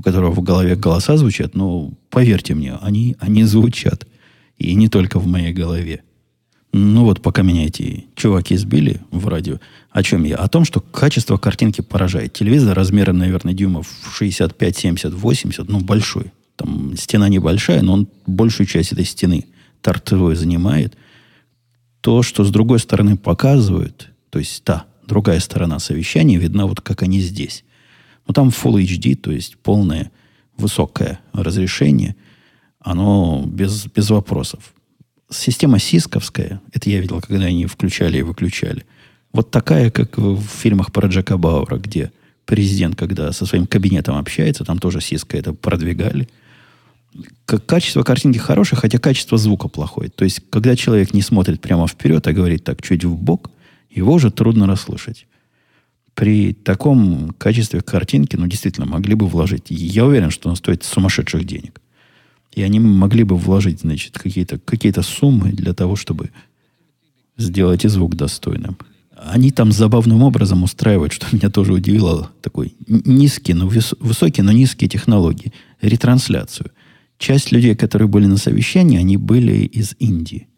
у которого в голове голоса звучат, но поверьте мне, они, они звучат. И не только в моей голове. Ну вот, пока меня эти чуваки сбили в радио, о чем я? О том, что качество картинки поражает. Телевизор размером, наверное, дюймов 65, 70, 80, ну, большой. Там стена небольшая, но он большую часть этой стены торцевой занимает. То, что с другой стороны показывают, то есть та, другая сторона совещания, видна вот как они здесь. Но там Full HD, то есть полное высокое разрешение, оно без, без вопросов. Система сисковская, это я видел, когда они включали и выключали. Вот такая, как в фильмах про Джека Баура, где президент, когда со своим кабинетом общается, там тоже сиска это продвигали. Качество картинки хорошее, хотя качество звука плохое. То есть, когда человек не смотрит прямо вперед, а говорит так чуть в бок, его уже трудно расслышать. при таком качестве картинки, ну, действительно, могли бы вложить. Я уверен, что он стоит сумасшедших денег. И они могли бы вложить, значит, какие-то какие суммы для того, чтобы сделать и звук достойным. Они там забавным образом устраивают, что меня тоже удивило, такой низкий, но выс, высокий, но низкие технологии, ретрансляцию. Часть людей, которые были на совещании, они были из Индии.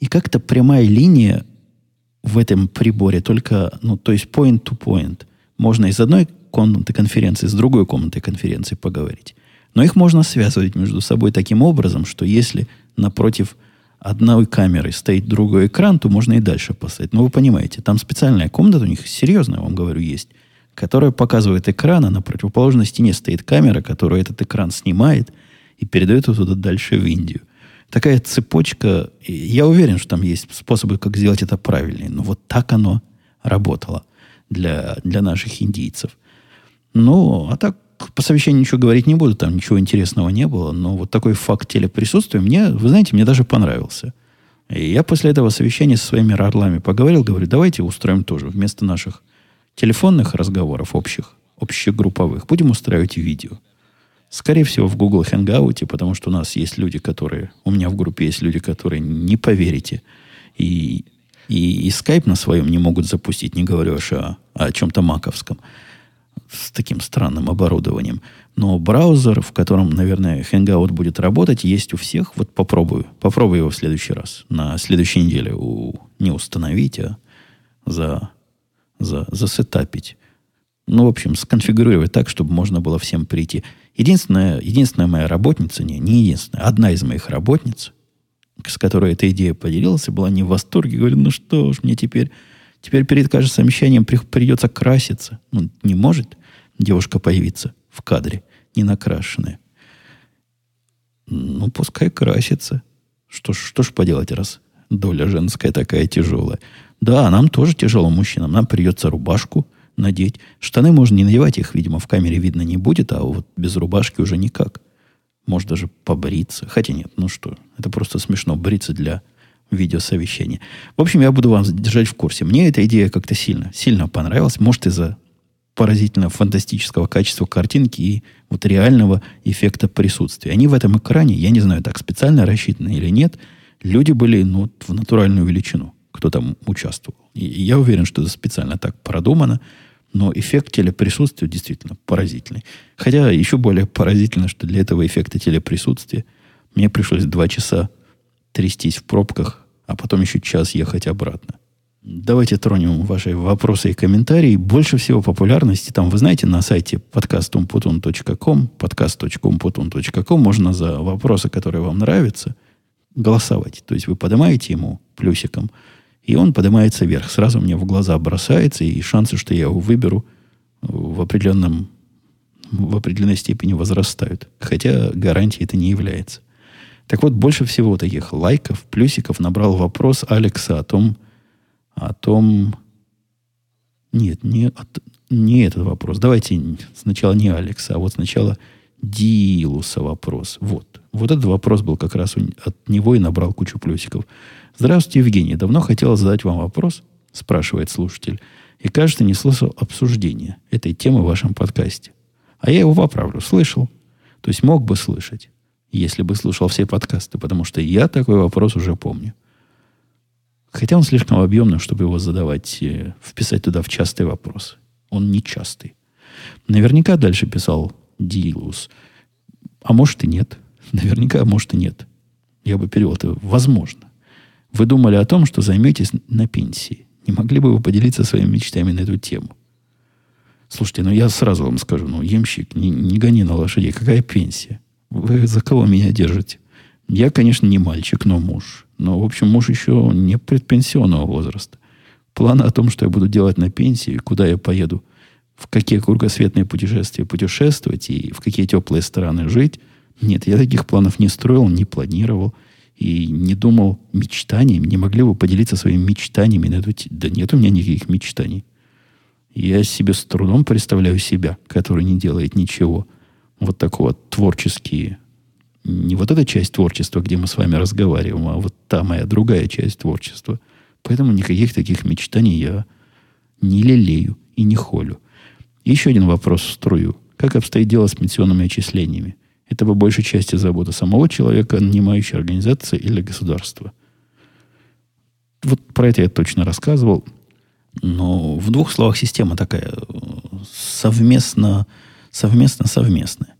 И как-то прямая линия в этом приборе только, ну, то есть point to point. Можно из одной комнаты конференции с другой комнаты конференции поговорить. Но их можно связывать между собой таким образом, что если напротив одной камеры стоит другой экран, то можно и дальше поставить. Но вы понимаете, там специальная комната у них, серьезная, вам говорю, есть, которая показывает экран, а на противоположной стене стоит камера, которая этот экран снимает и передает его туда дальше в Индию. Такая цепочка, я уверен, что там есть способы, как сделать это правильнее, но вот так оно работало для, для наших индийцев. Ну, а так по совещанию ничего говорить не буду, там ничего интересного не было, но вот такой факт телеприсутствия мне, вы знаете, мне даже понравился. И я после этого совещания со своими орлами поговорил, говорю, давайте устроим тоже вместо наших телефонных разговоров общих, общегрупповых, будем устраивать видео. Скорее всего, в Google Hangout, потому что у нас есть люди, которые... У меня в группе есть люди, которые, не поверите, и, и, и Skype на своем не могут запустить, не говорю уж о, о чем-то маковском с таким странным оборудованием. Но браузер, в котором, наверное, Hangout будет работать, есть у всех. Вот попробую. Попробую его в следующий раз. На следующей неделе у, не установить, а за, за, засетапить. Ну, в общем, сконфигурировать так, чтобы можно было всем прийти. Единственная, единственная моя работница, не, не единственная, одна из моих работниц, с которой эта идея поделилась, была не в восторге. Говорит, ну что ж, мне теперь, теперь перед каждым совещанием придется краситься. Ну, не может девушка появиться в кадре, не накрашенная. Ну, пускай красится. Что ж, что ж поделать, раз доля женская такая тяжелая. Да, нам тоже тяжело, мужчинам. Нам придется рубашку надеть. Штаны можно не надевать, их, видимо, в камере видно не будет, а вот без рубашки уже никак. Может даже побриться. Хотя нет, ну что, это просто смешно бриться для видеосовещания. В общем, я буду вам держать в курсе. Мне эта идея как-то сильно, сильно понравилась. Может, из-за поразительно фантастического качества картинки и вот реального эффекта присутствия. Они в этом экране, я не знаю, так специально рассчитаны или нет, люди были ну, в натуральную величину, кто там участвовал. И, я уверен, что это специально так продумано, но эффект телеприсутствия действительно поразительный. Хотя еще более поразительно, что для этого эффекта телеприсутствия мне пришлось два часа трястись в пробках, а потом еще час ехать обратно. Давайте тронем ваши вопросы и комментарии. Больше всего популярности там, вы знаете, на сайте подкаст.умпутун.ком, подкаст.умпутун.ком можно за вопросы, которые вам нравятся, голосовать. То есть вы поднимаете ему плюсиком, и он поднимается вверх. Сразу мне в глаза бросается, и шансы, что я его выберу, в определенном в определенной степени возрастают. Хотя гарантией это не является. Так вот, больше всего таких лайков, плюсиков набрал вопрос Алекса о том, о том... Нет, не, не этот вопрос. Давайте сначала не Алекса, а вот сначала Дилуса вопрос. Вот. Вот этот вопрос был как раз от него и набрал кучу плюсиков. Здравствуйте, Евгений. Давно хотел задать вам вопрос, спрашивает слушатель. И, кажется, не слышал обсуждения этой темы в вашем подкасте. А я его поправлю. Слышал. То есть мог бы слышать, если бы слушал все подкасты, потому что я такой вопрос уже помню. Хотя он слишком объемный, чтобы его задавать, э, вписать туда в частые вопросы. Он не частый. Наверняка дальше писал Дилус. А может и нет. Наверняка, а может и нет. Я бы перевел это возможно. Вы думали о том, что займетесь на пенсии. Не могли бы вы поделиться своими мечтами на эту тему? Слушайте, ну я сразу вам скажу, ну, ямщик, не, не гони на лошадей. Какая пенсия? Вы за кого меня держите? Я, конечно, не мальчик, но муж. Но, в общем, муж еще не предпенсионного возраста. Планы о том, что я буду делать на пенсии, куда я поеду, в какие кругосветные путешествия путешествовать и в какие теплые страны жить, нет, я таких планов не строил, не планировал и не думал мечтаниями. Не могли бы поделиться своими мечтаниями на эту... Да нет у меня никаких мечтаний. Я себе с трудом представляю себя, который не делает ничего. Вот такого творческие не вот эта часть творчества, где мы с вами разговариваем, а вот та моя другая часть творчества. Поэтому никаких таких мечтаний я не лелею и не холю. Еще один вопрос в струю. Как обстоит дело с пенсионными отчислениями? Это по большей части забота самого человека, нанимающей организации или государства. Вот про это я точно рассказывал. Но в двух словах система такая совместно, совместно, совместная.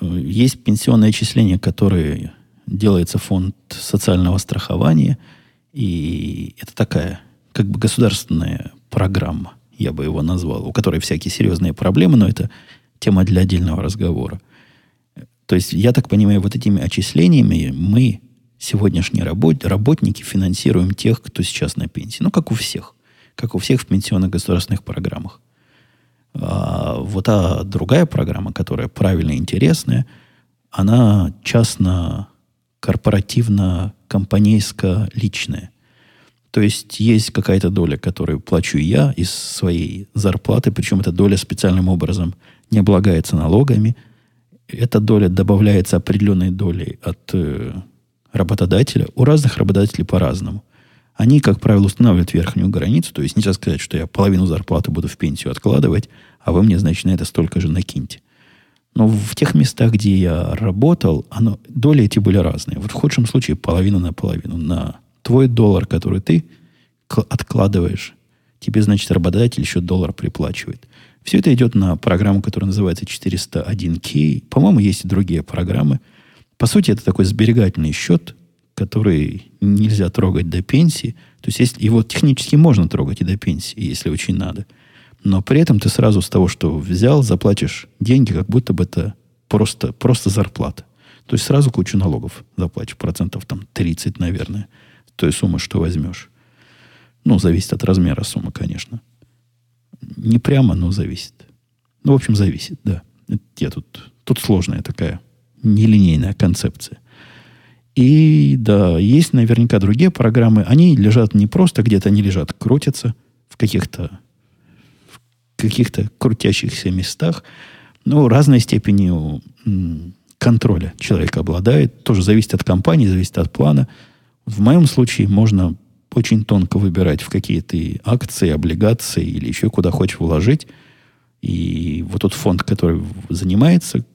Есть пенсионные отчисления, которые делается фонд социального страхования, и это такая как бы государственная программа, я бы его назвал, у которой всякие серьезные проблемы, но это тема для отдельного разговора. То есть, я так понимаю, вот этими отчислениями мы, сегодняшние работ, работники, финансируем тех, кто сейчас на пенсии. Ну, как у всех. Как у всех в пенсионных государственных программах. А вот та другая программа, которая правильно интересная, она частно, корпоративно, компанейско личная. То есть есть какая-то доля, которую плачу я из своей зарплаты, причем эта доля специальным образом не облагается налогами – эта доля добавляется определенной долей от э, работодателя. У разных работодателей по-разному. Они, как правило, устанавливают верхнюю границу. То есть нельзя сказать, что я половину зарплаты буду в пенсию откладывать, а вы мне, значит, на это столько же накиньте. Но в тех местах, где я работал, оно, доли эти были разные. Вот в худшем случае половина на половину. На твой доллар, который ты откладываешь, тебе, значит, работодатель еще доллар приплачивает. Все это идет на программу, которая называется 401K. По-моему, есть и другие программы. По сути, это такой сберегательный счет, который нельзя трогать до пенсии. То есть, если, его технически можно трогать и до пенсии, если очень надо. Но при этом ты сразу с того, что взял, заплатишь деньги, как будто бы это просто, просто зарплата. То есть сразу кучу налогов заплатишь, процентов там 30, наверное, той суммы, что возьмешь. Ну, зависит от размера суммы, конечно. Не прямо, но зависит. Ну, в общем, зависит, да. Я тут, тут сложная такая нелинейная концепция. И да, есть наверняка другие программы. Они лежат не просто где-то, они лежат, крутятся в каких-то в каких-то крутящихся местах. Ну, разной степенью контроля человек обладает. Тоже зависит от компании, зависит от плана. В моем случае можно очень тонко выбирать, в какие ты акции, облигации или еще куда хочешь вложить. И вот тот фонд, который занимается,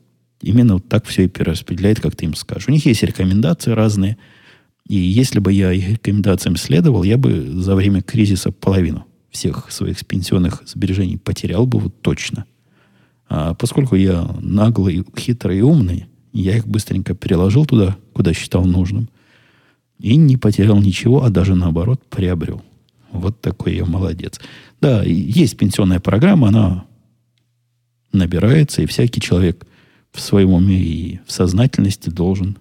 именно вот так все и перераспределяет, как ты им скажешь. У них есть рекомендации разные. И если бы я их рекомендациям следовал, я бы за время кризиса половину всех своих пенсионных сбережений потерял бы вот точно. А поскольку я наглый, хитрый и умный, я их быстренько переложил туда, куда считал нужным. И не потерял ничего, а даже наоборот приобрел. Вот такой я молодец. Да, есть пенсионная программа, она набирается, и всякий человек в своем уме и в сознательности должен,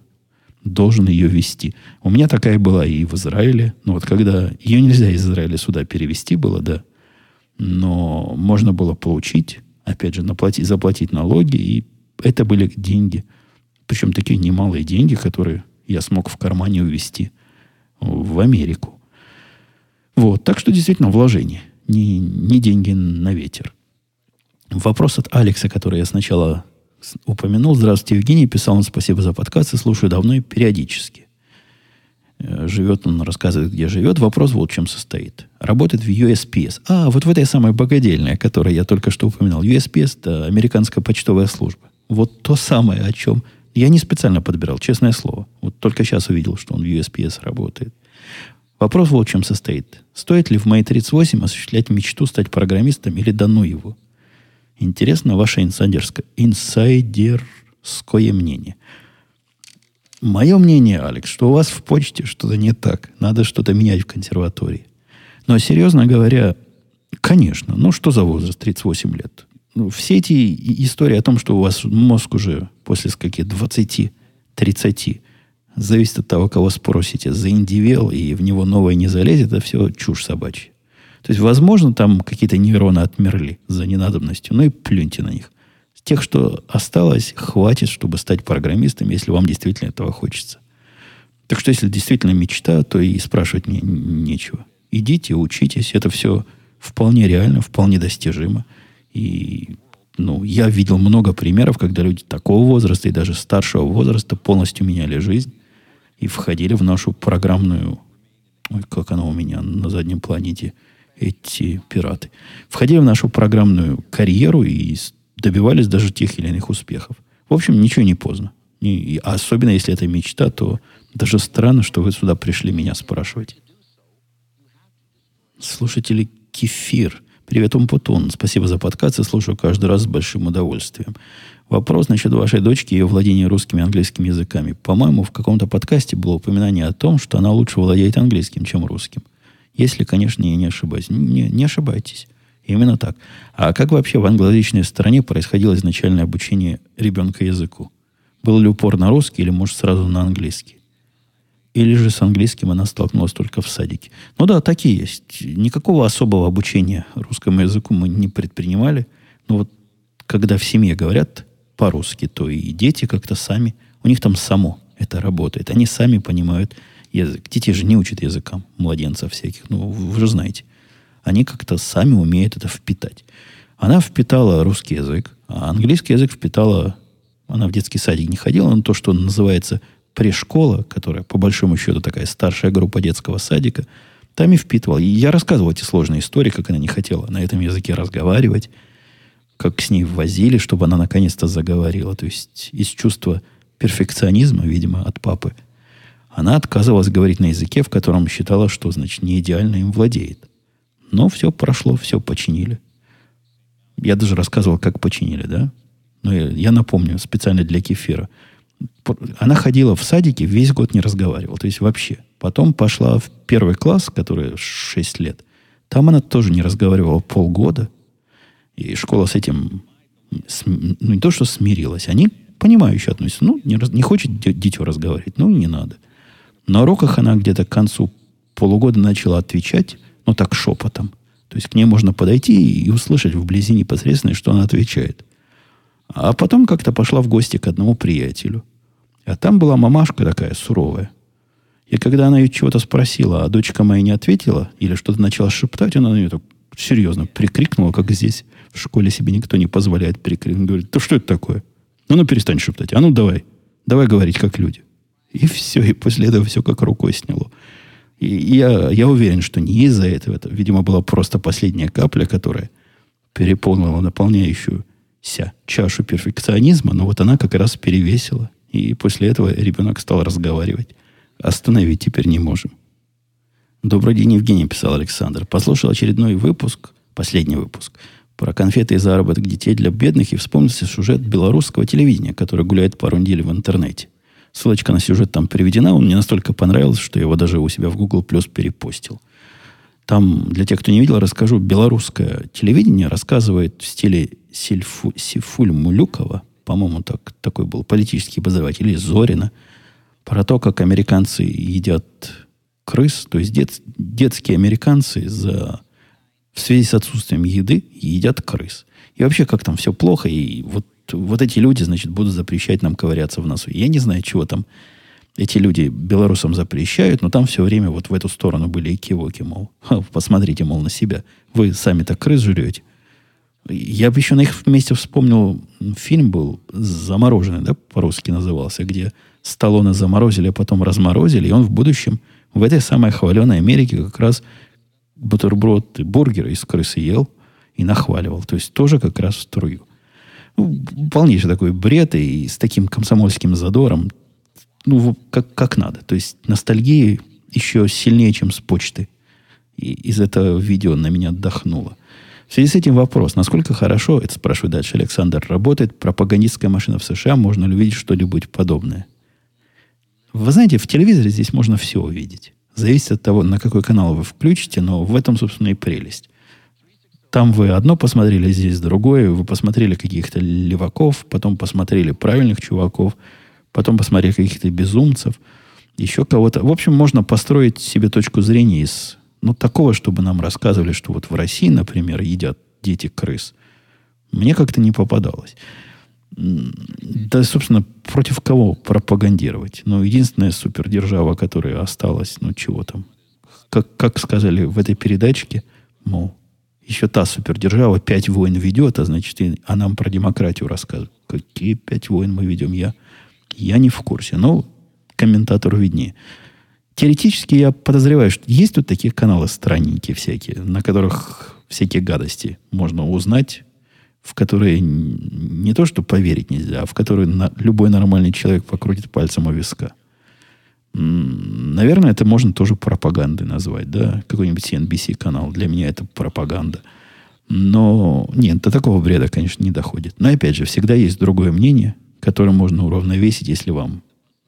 должен ее вести. У меня такая была и в Израиле. Но вот когда ее нельзя из Израиля сюда перевести было, да, но можно было получить, опять же, наплатить, заплатить налоги, и это были деньги. Причем такие немалые деньги, которые я смог в кармане увезти в Америку. Вот, так что действительно вложение, не, не деньги на ветер. Вопрос от Алекса, который я сначала упомянул. Здравствуйте, Евгений. Писал он спасибо за подкаст и слушаю давно и периодически. Э, живет он, рассказывает, где живет. Вопрос вот в чем состоит. Работает в USPS. А, вот в этой самой богадельной, о которой я только что упоминал. USPS – это американская почтовая служба. Вот то самое, о чем я не специально подбирал, честное слово. Вот только сейчас увидел, что он в USPS работает. Вопрос вот в чем состоит. Стоит ли в моей 38 осуществлять мечту стать программистом или да ну его? Интересно ваше инсайдерское, инсайдерское мнение. Мое мнение, Алекс, что у вас в почте что-то не так. Надо что-то менять в консерватории. Но, серьезно говоря, конечно, ну что за возраст 38 лет? ну, все эти истории о том, что у вас мозг уже после скольки 20-30 зависит от того, кого спросите, заиндивел и в него новое не залезет, это все чушь собачья. То есть, возможно, там какие-то нейроны отмерли за ненадобностью, ну и плюньте на них. Тех, что осталось, хватит, чтобы стать программистом, если вам действительно этого хочется. Так что, если действительно мечта, то и спрашивать мне нечего. Идите, учитесь, это все вполне реально, вполне достижимо. И ну, я видел много примеров, когда люди такого возраста и даже старшего возраста полностью меняли жизнь и входили в нашу программную, ой, как она у меня на заднем плане эти пираты. Входили в нашу программную карьеру и добивались даже тех или иных успехов. В общем, ничего не поздно. И, особенно если это мечта, то даже странно, что вы сюда пришли меня спрашивать. Слушатели Кефир. Привет, Умпутун. Спасибо за подкаст и слушаю каждый раз с большим удовольствием. Вопрос насчет вашей дочки и ее владения русскими и английскими языками. По-моему, в каком-то подкасте было упоминание о том, что она лучше владеет английским, чем русским. Если, конечно, я не ошибаюсь. Не, не ошибайтесь. Именно так. А как вообще в англоязычной стране происходило изначальное обучение ребенка языку? Был ли упор на русский или, может, сразу на английский? Или же с английским она столкнулась только в садике? Ну да, такие есть. Никакого особого обучения русскому языку мы не предпринимали. Но вот когда в семье говорят по-русски, то и дети как-то сами, у них там само это работает. Они сами понимают язык. Дети же не учат языкам, младенцев всяких. Ну, вы же знаете. Они как-то сами умеют это впитать. Она впитала русский язык, а английский язык впитала... Она в детский садик не ходила, но то, что называется пришкола, которая, по большому счету, такая старшая группа детского садика, там и впитывал. И я рассказывал эти сложные истории, как она не хотела на этом языке разговаривать, как с ней возили, чтобы она наконец-то заговорила. То есть из чувства перфекционизма, видимо, от папы, она отказывалась говорить на языке, в котором считала, что, значит, не идеально им владеет. Но все прошло, все починили. Я даже рассказывал, как починили, да? Но я, я напомню, специально для кефира. Она ходила в садике, весь год не разговаривала. То есть вообще. Потом пошла в первый класс, который 6 лет. Там она тоже не разговаривала полгода. И школа с этим, ну, не то, что смирилась, они понимающе относятся. Ну, не, не хочет дитё разговаривать, ну, не надо. На уроках она где-то к концу полугода начала отвечать, ну, так шепотом. То есть к ней можно подойти и услышать вблизи непосредственно, что она отвечает. А потом как-то пошла в гости к одному приятелю. А там была мамашка такая суровая. И когда она ее чего-то спросила, а дочка моя не ответила, или что-то начала шептать, она на нее так серьезно прикрикнула, как здесь в школе себе никто не позволяет прикрикнуть. Говорит, да что это такое? Ну, ну перестань шептать. А ну давай. Давай говорить как люди. И все. И после этого все как рукой сняло. И я, я уверен, что не из-за этого. Это, видимо, была просто последняя капля, которая переполнила наполняющую ся чашу перфекционизма, но вот она как раз перевесила. И после этого ребенок стал разговаривать. Остановить теперь не можем. Добрый день, Евгений, писал Александр. Послушал очередной выпуск, последний выпуск, про конфеты и заработок детей для бедных и вспомнился сюжет белорусского телевидения, который гуляет пару недель в интернете. Ссылочка на сюжет там приведена. Он мне настолько понравился, что я его даже у себя в Google Plus перепостил. Там, для тех, кто не видел, расскажу. Белорусское телевидение рассказывает в стиле Сильфу, Сифуль Мулюкова, по-моему, так, такой был политический обозреватель, или Зорина, про то, как американцы едят крыс, то есть дет, детские американцы за, в связи с отсутствием еды едят крыс. И вообще, как там все плохо, и вот вот эти люди, значит, будут запрещать нам ковыряться в носу. Я не знаю, чего там эти люди белорусам запрещают, но там все время вот в эту сторону были и кивоки, мол, посмотрите, мол, на себя. Вы сами так крыс жрете. Я бы еще на их месте вспомнил, фильм был «Замороженный», да, по-русски назывался, где Сталлоне заморозили, а потом разморозили, и он в будущем в этой самой хваленой Америке как раз бутерброд и бургеры из крысы ел и нахваливал. То есть тоже как раз в струю. Ну, полнейший такой бред и с таким комсомольским задором. Ну, как, как надо. То есть ностальгия еще сильнее, чем с почты. И из этого видео на меня отдохнуло. В связи с этим вопрос, насколько хорошо, это спрашивает дальше Александр, работает пропагандистская машина в США, можно ли увидеть что-нибудь подобное? Вы знаете, в телевизоре здесь можно все увидеть. Зависит от того, на какой канал вы включите, но в этом, собственно, и прелесть. Там вы одно посмотрели, здесь другое. Вы посмотрели каких-то леваков, потом посмотрели правильных чуваков, потом посмотрели каких-то безумцев, еще кого-то. В общем, можно построить себе точку зрения из ну, такого, чтобы нам рассказывали, что вот в России, например, едят дети крыс. Мне как-то не попадалось. Да, собственно, против кого пропагандировать? Ну, единственная супердержава, которая осталась, ну, чего там? Как, как сказали в этой передачке, мол, еще та супердержава пять войн ведет, а значит, и, а нам про демократию рассказывают. Какие пять войн мы ведем? Я, я не в курсе. Но комментатору виднее. теоретически я подозреваю, что есть тут такие каналы странненькие всякие, на которых всякие гадости можно узнать, в которые не то, что поверить нельзя, а в которые на, любой нормальный человек покрутит пальцем у виска. Наверное, это можно тоже пропагандой назвать, да? Какой-нибудь CNBC канал. Для меня это пропаганда. Но нет, до такого бреда, конечно, не доходит. Но опять же, всегда есть другое мнение, которое можно уравновесить, если вам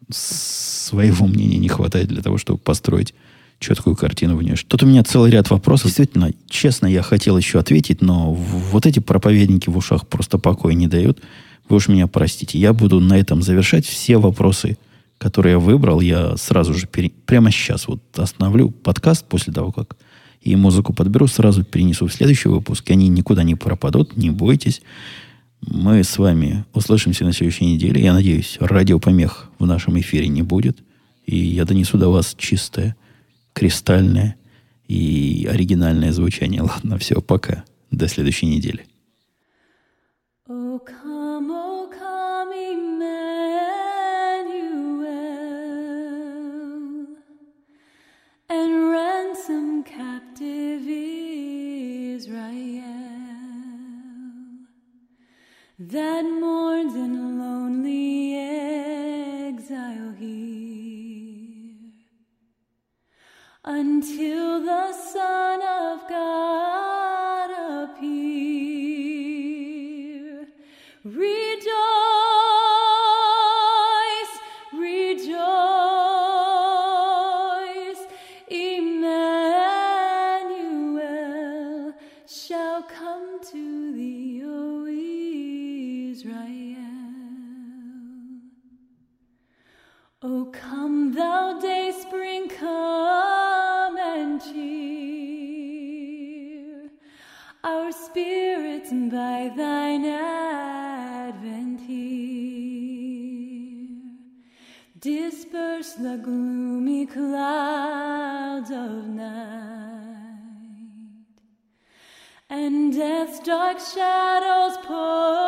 своего мнения не хватает для того, чтобы построить четкую картину в нее. Тут у меня целый ряд вопросов. Действительно, честно, я хотел еще ответить, но вот эти проповедники в ушах просто покоя не дают. Вы уж меня простите. Я буду на этом завершать все вопросы, которые я выбрал. Я сразу же, пере... прямо сейчас вот остановлю подкаст после того, как и музыку подберу, сразу перенесу в следующий выпуск. Они никуда не пропадут, не бойтесь. Мы с вами услышимся на следующей неделе. Я надеюсь, радиопомех в нашем эфире не будет. И я донесу до вас чистое, кристальное и оригинальное звучание. Ладно, все, пока. До следующей недели. That mourns in lonely exile here until the Son of God appear. Rejoice. By thine advent here. Disperse the gloomy clouds of night, and death's dark shadows put